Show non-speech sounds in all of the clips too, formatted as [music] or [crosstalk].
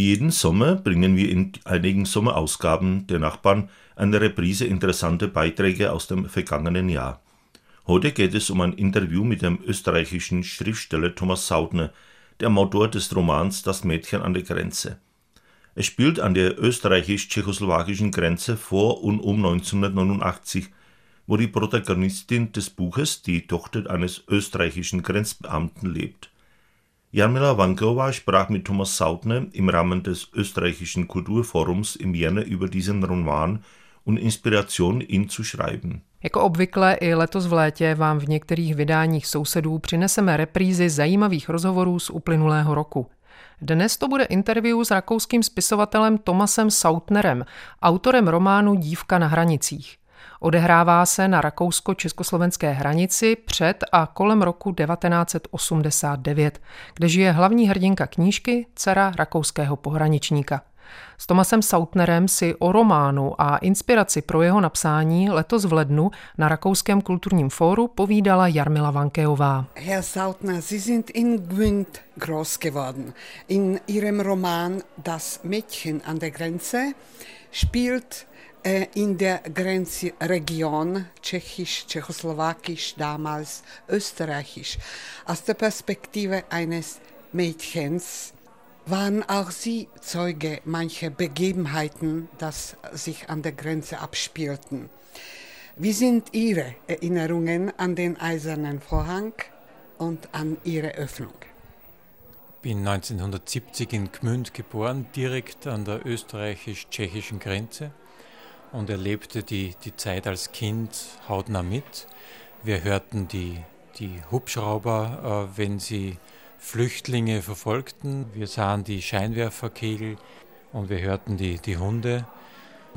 Wie jeden Sommer bringen wir in einigen Sommerausgaben der Nachbarn eine Reprise interessanter Beiträge aus dem vergangenen Jahr. Heute geht es um ein Interview mit dem österreichischen Schriftsteller Thomas Sautner, dem Autor des Romans Das Mädchen an der Grenze. Es spielt an der österreichisch-tschechoslowakischen Grenze vor und um 1989, wo die Protagonistin des Buches, die Tochter eines österreichischen Grenzbeamten, lebt. Jarmila Wankova sprach mit Thomas Sautner im Rahmen des österreichischen Kulturforums im Jänner über diesen Roman und Inspiration, ihn zu schreiben. Jako obvykle i letos v létě vám v některých vydáních sousedů přineseme reprízy zajímavých rozhovorů z uplynulého roku. Dnes to bude interview s rakouským spisovatelem Tomasem Sautnerem, autorem románu Dívka na hranicích. Odehrává se na rakousko-československé hranici před a kolem roku 1989, kde žije hlavní hrdinka knížky, dcera rakouského pohraničníka. S Tomasem Sautnerem si o románu a inspiraci pro jeho napsání letos v lednu na Rakouském kulturním fóru povídala Jarmila Vankeová. Herr Sautner, Sie sind in Gwynt groß geworden. In Ihrem Roman Das Mädchen an der Grenze spielt in der Grenzregion Tschechisch, Tschechoslowakisch, damals Österreichisch, aus der Perspektive eines Mädchens, waren auch Sie Zeuge mancher Begebenheiten, das sich an der Grenze abspielten. Wie sind Ihre Erinnerungen an den Eisernen Vorhang und an ihre Öffnung? Ich bin 1970 in Gmünd geboren, direkt an der österreichisch-tschechischen Grenze und erlebte die, die Zeit als Kind hautnah mit. Wir hörten die, die Hubschrauber, äh, wenn sie Flüchtlinge verfolgten. Wir sahen die Scheinwerferkegel und wir hörten die, die Hunde.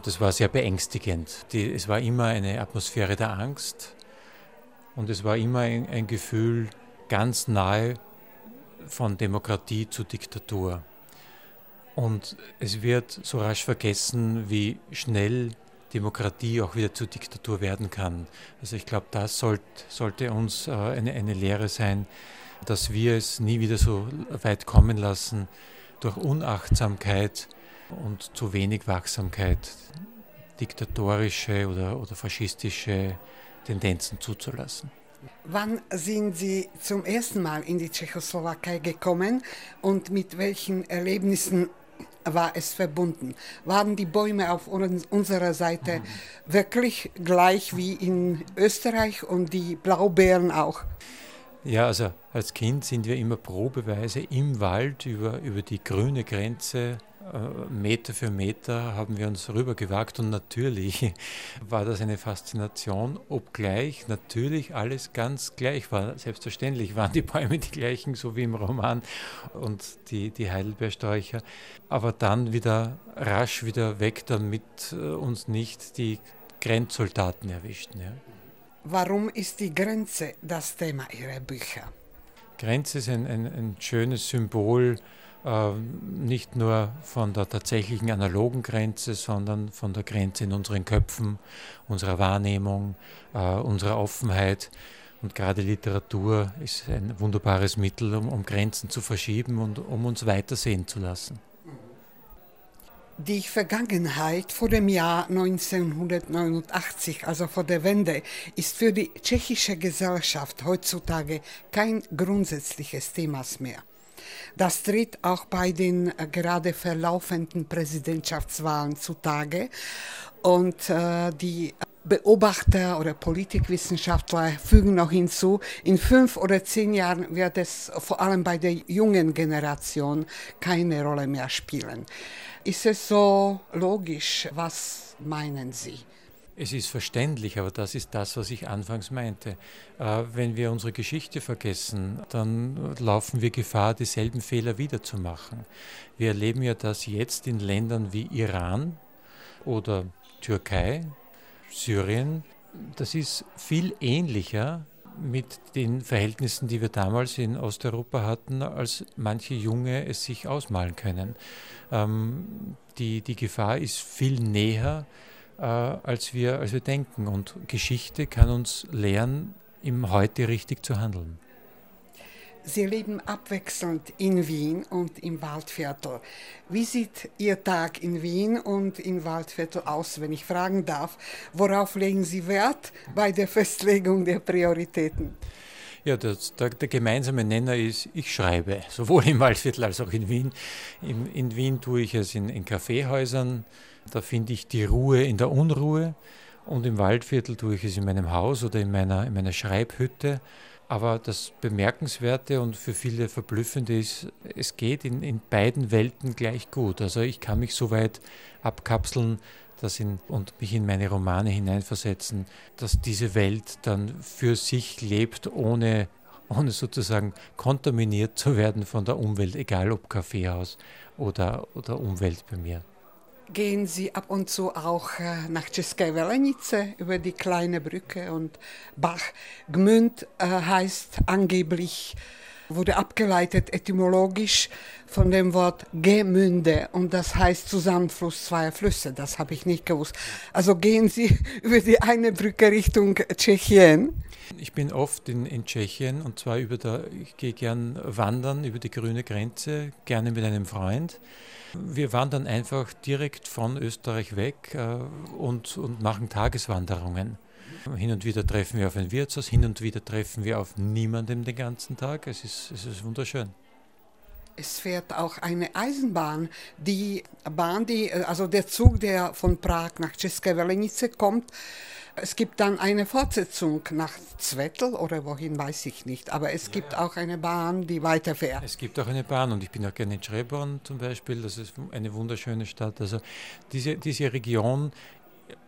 Das war sehr beängstigend. Die, es war immer eine Atmosphäre der Angst und es war immer ein, ein Gefühl ganz nahe von Demokratie zu Diktatur. Und es wird so rasch vergessen, wie schnell Demokratie auch wieder zur Diktatur werden kann. Also ich glaube, das sollt, sollte uns äh, eine, eine Lehre sein, dass wir es nie wieder so weit kommen lassen, durch Unachtsamkeit und zu wenig Wachsamkeit diktatorische oder, oder faschistische Tendenzen zuzulassen. Wann sind Sie zum ersten Mal in die Tschechoslowakei gekommen und mit welchen Erlebnissen war es verbunden? Waren die Bäume auf unserer Seite mhm. wirklich gleich wie in Österreich und die Blaubeeren auch? Ja, also als Kind sind wir immer probeweise im Wald über, über die grüne Grenze, Meter für Meter, haben wir uns rübergewagt und natürlich [laughs] war das eine Faszination, obgleich natürlich alles ganz gleich war. Selbstverständlich waren die Bäume die gleichen, so wie im Roman und die, die Heidelbeersträucher, aber dann wieder rasch wieder weg, damit äh, uns nicht die Grenzsoldaten erwischten. Ja. Warum ist die Grenze das Thema Ihrer Bücher? Grenze ist ein, ein, ein schönes Symbol, äh, nicht nur von der tatsächlichen analogen Grenze, sondern von der Grenze in unseren Köpfen, unserer Wahrnehmung, äh, unserer Offenheit. Und gerade Literatur ist ein wunderbares Mittel, um, um Grenzen zu verschieben und um uns weitersehen zu lassen. Die Vergangenheit vor dem Jahr 1989, also vor der Wende, ist für die tschechische Gesellschaft heutzutage kein grundsätzliches Thema mehr. Das tritt auch bei den äh, gerade verlaufenden Präsidentschaftswahlen zutage. Und äh, die Beobachter oder Politikwissenschaftler fügen noch hinzu, in fünf oder zehn Jahren wird es vor allem bei der jungen Generation keine Rolle mehr spielen. Ist es so logisch? Was meinen Sie? Es ist verständlich, aber das ist das, was ich anfangs meinte. Äh, wenn wir unsere Geschichte vergessen, dann laufen wir Gefahr, dieselben Fehler wiederzumachen. Wir erleben ja das jetzt in Ländern wie Iran oder Türkei, Syrien. Das ist viel ähnlicher mit den Verhältnissen, die wir damals in Osteuropa hatten, als manche Junge es sich ausmalen können. Ähm, die, die Gefahr ist viel näher äh, als, wir, als wir denken. Und Geschichte kann uns lehren, im Heute richtig zu handeln. Sie leben abwechselnd in Wien und im Waldviertel. Wie sieht Ihr Tag in Wien und im Waldviertel aus, wenn ich fragen darf? Worauf legen Sie Wert bei der Festlegung der Prioritäten? Ja, das, der, der, gemeinsame Nenner ist, ich schreibe, sowohl im Waldviertel als auch in Wien. In, in Wien tue ich es in, in Kaffeehäusern, da finde ich die Ruhe in der Unruhe. Und im Waldviertel tue ich es in meinem Haus oder in meiner, in meiner Schreibhütte. Aber das Bemerkenswerte und für viele Verblüffende ist, es geht in, in beiden Welten gleich gut. Also ich kann mich so weit abkapseln dass in, und mich in meine Romane hineinversetzen, dass diese Welt dann für sich lebt, ohne, ohne sozusagen kontaminiert zu werden von der Umwelt, egal ob Kaffeehaus oder, oder Umwelt bei mir. Gehen Sie ab und zu auch äh, nach České Velenice über die kleine Brücke und Bach. Gmünd äh, heißt angeblich, wurde abgeleitet etymologisch von dem Wort Gemünde und das heißt Zusammenfluss zweier Flüsse. Das habe ich nicht gewusst. Also gehen Sie [laughs] über die eine Brücke Richtung Tschechien. Ich bin oft in, in Tschechien und zwar über der, ich gehe gern wandern über die grüne Grenze, gerne mit einem Freund. Wir wandern einfach direkt von Österreich weg äh, und, und machen Tageswanderungen. Hin und wieder treffen wir auf ein Wirtshaus, hin und wieder treffen wir auf niemandem den ganzen Tag. Es ist, es ist wunderschön. Es fährt auch eine Eisenbahn. Die Bahn, die, also der Zug, der von Prag nach České Velenice kommt, es gibt dann eine Fortsetzung nach Zwettl oder wohin weiß ich nicht. Aber es gibt auch eine Bahn, die weiterfährt. Es gibt auch eine Bahn und ich bin auch gerne in Schreborn zum Beispiel. Das ist eine wunderschöne Stadt. Also diese, diese Region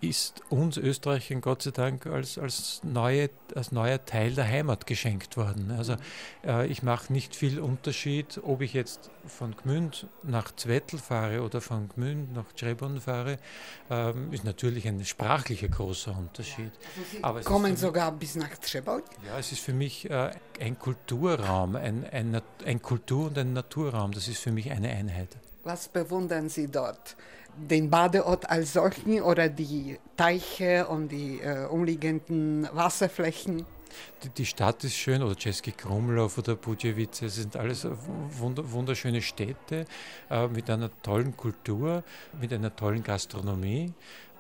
ist uns Österreichern Gott sei Dank als, als, neue, als neuer Teil der Heimat geschenkt worden. Also äh, ich mache nicht viel Unterschied, ob ich jetzt von Gmünd nach Zwettl fahre oder von Gmünd nach Trebon fahre, ähm, ist natürlich ein sprachlicher großer Unterschied. Also Aber kommen mich, sogar bis nach Trebon? Ja, es ist für mich äh, ein Kulturraum, ein, ein, ein Kultur- und ein Naturraum. Das ist für mich eine Einheit. Was bewundern Sie dort? den Badeort als solchen oder die Teiche und die äh, umliegenden Wasserflächen? Die, Stadt ist schön, oder Český Krumlov oder Budjevice, sind alles wunderschöne Städte äh, mit einer tollen Kultur, mit einer tollen Gastronomie.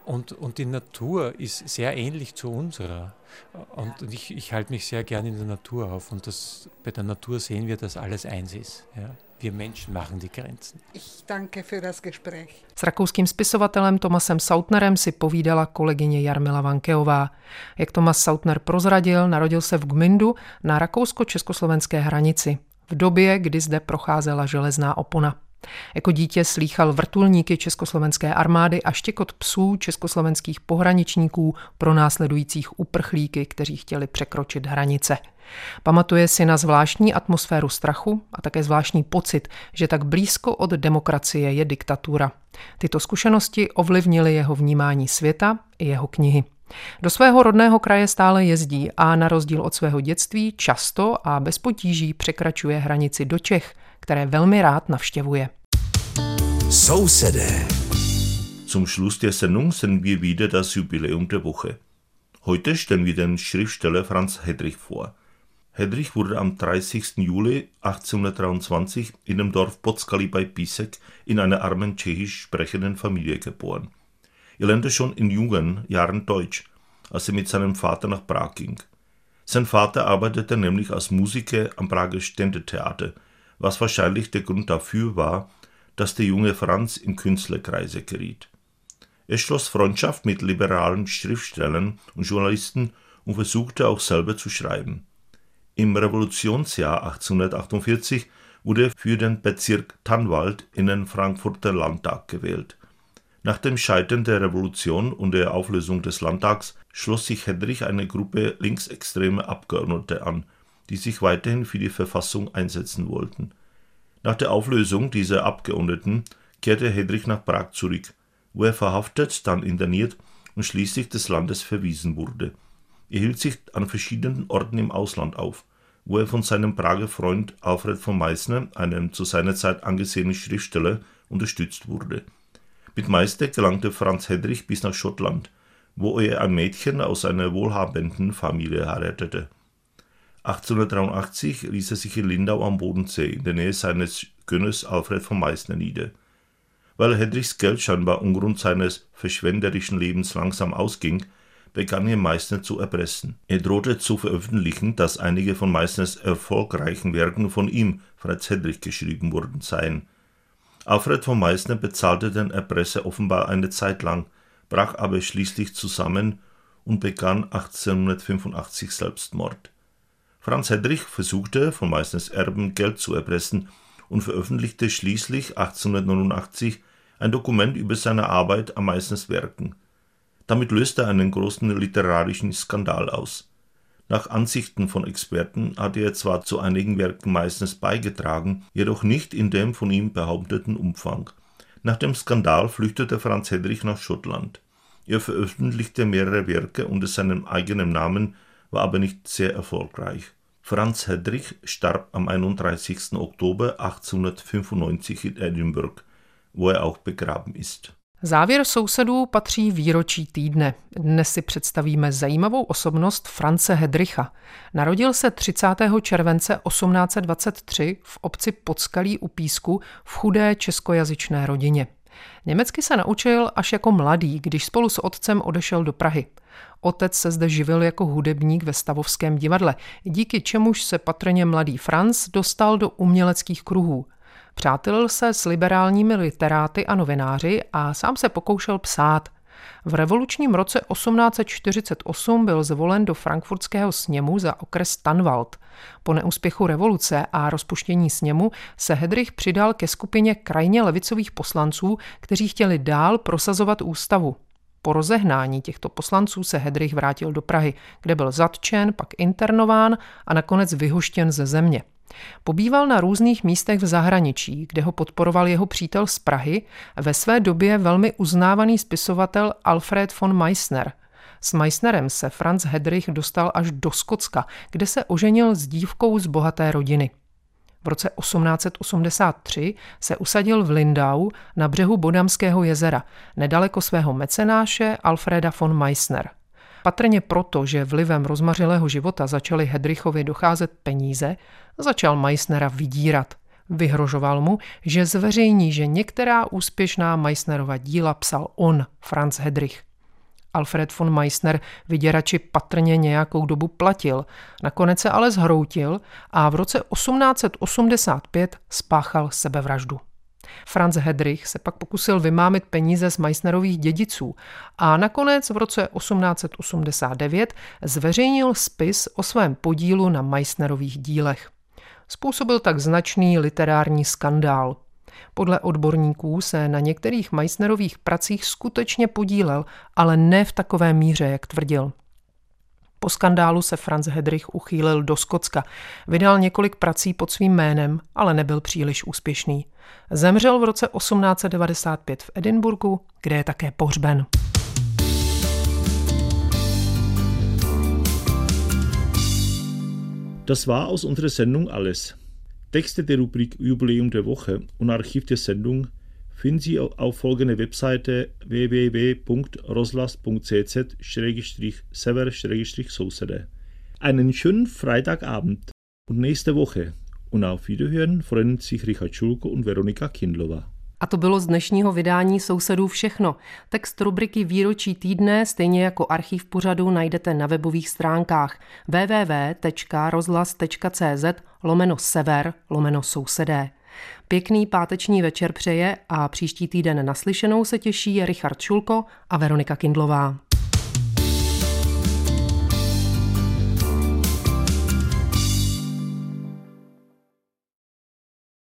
Und, und die Natur ist sehr ähnlich zu unserer. Und ja. ich, ich halte mich sehr gern in der Natur auf. Und das, bei der Natur sehen wir, dass alles eins ist. Ja. Wir Menschen machen die Grenzen. Ich danke für das Gespräch. S rakouským spisovatelem Tomasem Sautnerem si povídala kolegyně Jarmila Vankeová. Jak Tomas Sautner prozradil, narodil se v Gmindu na rakousko-československé hranici v době, kdy zde procházela železná opona. Jako dítě slýchal vrtulníky československé armády a štěkot psů československých pohraničníků pro následujících uprchlíky, kteří chtěli překročit hranice. Pamatuje si na zvláštní atmosféru strachu a také zvláštní pocit, že tak blízko od demokracie je diktatura. Tyto zkušenosti ovlivnily jeho vnímání světa i jeho knihy. Do svého rodného kraje stále jezdí a na rozdíl od svého dětství často a bez potíží překračuje hranici do Čech, které velmi rád navštěvuje. Sousedé. Zum Schluss der Sendung sind wir wieder das Jubiläum der Woche. Heute stellen wir den Schriftsteller Franz Hedrich vor. Hedrich wurde am 30. Juli 1823 in dem Dorf Pockali bei Písek in einer armen tschechisch sprechenden Familie geboren. Er lernte schon in jungen Jahren Deutsch, als er mit seinem Vater nach Prag ging. Sein Vater arbeitete nämlich als Musiker am Prager Ständetheater, was wahrscheinlich der Grund dafür war, dass der junge Franz in Künstlerkreise geriet. Er schloss Freundschaft mit liberalen Schriftstellern und Journalisten und versuchte auch selber zu schreiben. Im Revolutionsjahr 1848 wurde für den Bezirk Tannwald in den Frankfurter Landtag gewählt Nach dem Scheitern der Revolution und der Auflösung des Landtags schloss sich Hedrich eine Gruppe linksextremer Abgeordneter an, die sich weiterhin für die Verfassung einsetzen wollten. Nach der Auflösung dieser Abgeordneten kehrte Hedrich nach Prag zurück, wo er verhaftet, dann interniert und schließlich des Landes verwiesen wurde. Er hielt sich an verschiedenen Orten im Ausland auf, wo er von seinem Prager Freund Alfred von Meissner, einem zu seiner Zeit angesehenen Schriftsteller, unterstützt wurde. Mit Meister gelangte Franz Hedrich bis nach Schottland, wo er ein Mädchen aus einer wohlhabenden Familie heiratete. 1883 ließ er sich in Lindau am Bodensee in der Nähe seines Gönners Alfred von Meissner nieder. Weil Hedrichs Geld scheinbar umgrund seines verschwenderischen Lebens langsam ausging, begann er Meissner zu erpressen. Er drohte zu veröffentlichen, dass einige von Meissners erfolgreichen Werken von ihm, Franz Hedrich, geschrieben worden seien. Alfred von Meissner bezahlte den Erpresser offenbar eine Zeit lang, brach aber schließlich zusammen und begann 1885 Selbstmord. Franz Hedrich versuchte, von Meissners Erben Geld zu erpressen und veröffentlichte schließlich 1889 ein Dokument über seine Arbeit an Meissners Werken. Damit löste er einen großen literarischen Skandal aus. Nach Ansichten von Experten hatte er zwar zu einigen Werken Meissners beigetragen, jedoch nicht in dem von ihm behaupteten Umfang. Nach dem Skandal flüchtete Franz Hedrich nach Schottland. Er veröffentlichte mehrere Werke unter seinem eigenen Namen, war aber nicht sehr erfolgreich. Franz Hedrich starb am 31. Oktober 1895 in Edinburgh, wo er auch begraben ist. Závěr sousedů patří výročí týdne. Dnes si představíme zajímavou osobnost France Hedricha. Narodil se 30. července 1823 v obci Podskalí u Písku v chudé českojazyčné rodině. Německy se naučil až jako mladý, když spolu s otcem odešel do Prahy. Otec se zde živil jako hudebník ve Stavovském divadle, díky čemuž se patrně mladý Franz dostal do uměleckých kruhů. Přátelil se s liberálními literáty a novináři a sám se pokoušel psát. V revolučním roce 1848 byl zvolen do frankfurtského sněmu za okres Tanwald. Po neúspěchu revoluce a rozpuštění sněmu se Hedrich přidal ke skupině krajně levicových poslanců, kteří chtěli dál prosazovat ústavu. Po rozehnání těchto poslanců se Hedrich vrátil do Prahy, kde byl zatčen, pak internován a nakonec vyhoštěn ze země. Pobýval na různých místech v zahraničí, kde ho podporoval jeho přítel z Prahy, ve své době velmi uznávaný spisovatel Alfred von Meissner. S Meissnerem se Franz Hedrich dostal až do Skotska, kde se oženil s dívkou z bohaté rodiny. V roce 1883 se usadil v Lindau na břehu Bodamského jezera, nedaleko svého mecenáše Alfreda von Meissner. Patrně proto, že vlivem rozmařilého života začaly Hedrichovi docházet peníze, začal Meissnera vydírat. Vyhrožoval mu, že zveřejní, že některá úspěšná Meissnerova díla psal on, Franz Hedrich. Alfred von Meissner vyděrači patrně nějakou dobu platil, nakonec se ale zhroutil a v roce 1885 spáchal sebevraždu. Franz Hedrich se pak pokusil vymámit peníze z Meissnerových dědiců a nakonec v roce 1889 zveřejnil spis o svém podílu na Meissnerových dílech. Způsobil tak značný literární skandál. Podle odborníků se na některých Meissnerových pracích skutečně podílel, ale ne v takové míře, jak tvrdil. Po skandálu se Franz Hedrich uchýlil do Skotska. Vydal několik prací pod svým jménem, ale nebyl příliš úspěšný. Zemřel v roce 1895 v Edinburgu, kde je také pohřben. Das war aus unserer Sendung alles. Texte der Rubrik Jubiläum der Woche und Archiv der Sendung finden Sie auf folgende Webseite www.roslas.cz-sever-sousede. Einen schönen Freitagabend und nächste Woche und auf Wiederhören freuen sich Richard Schulko und Veronika Kindlova. A to bylo z dnešního vydání Sousedů všechno. Text rubriky Výročí týdne, stejně jako archiv pořadu, najdete na webových stránkách www.rozhlas.cz lomeno sever lomeno sousedé. Pěkný páteční večer přeje a příští týden naslyšenou se těší Richard Šulko a Veronika Kindlová.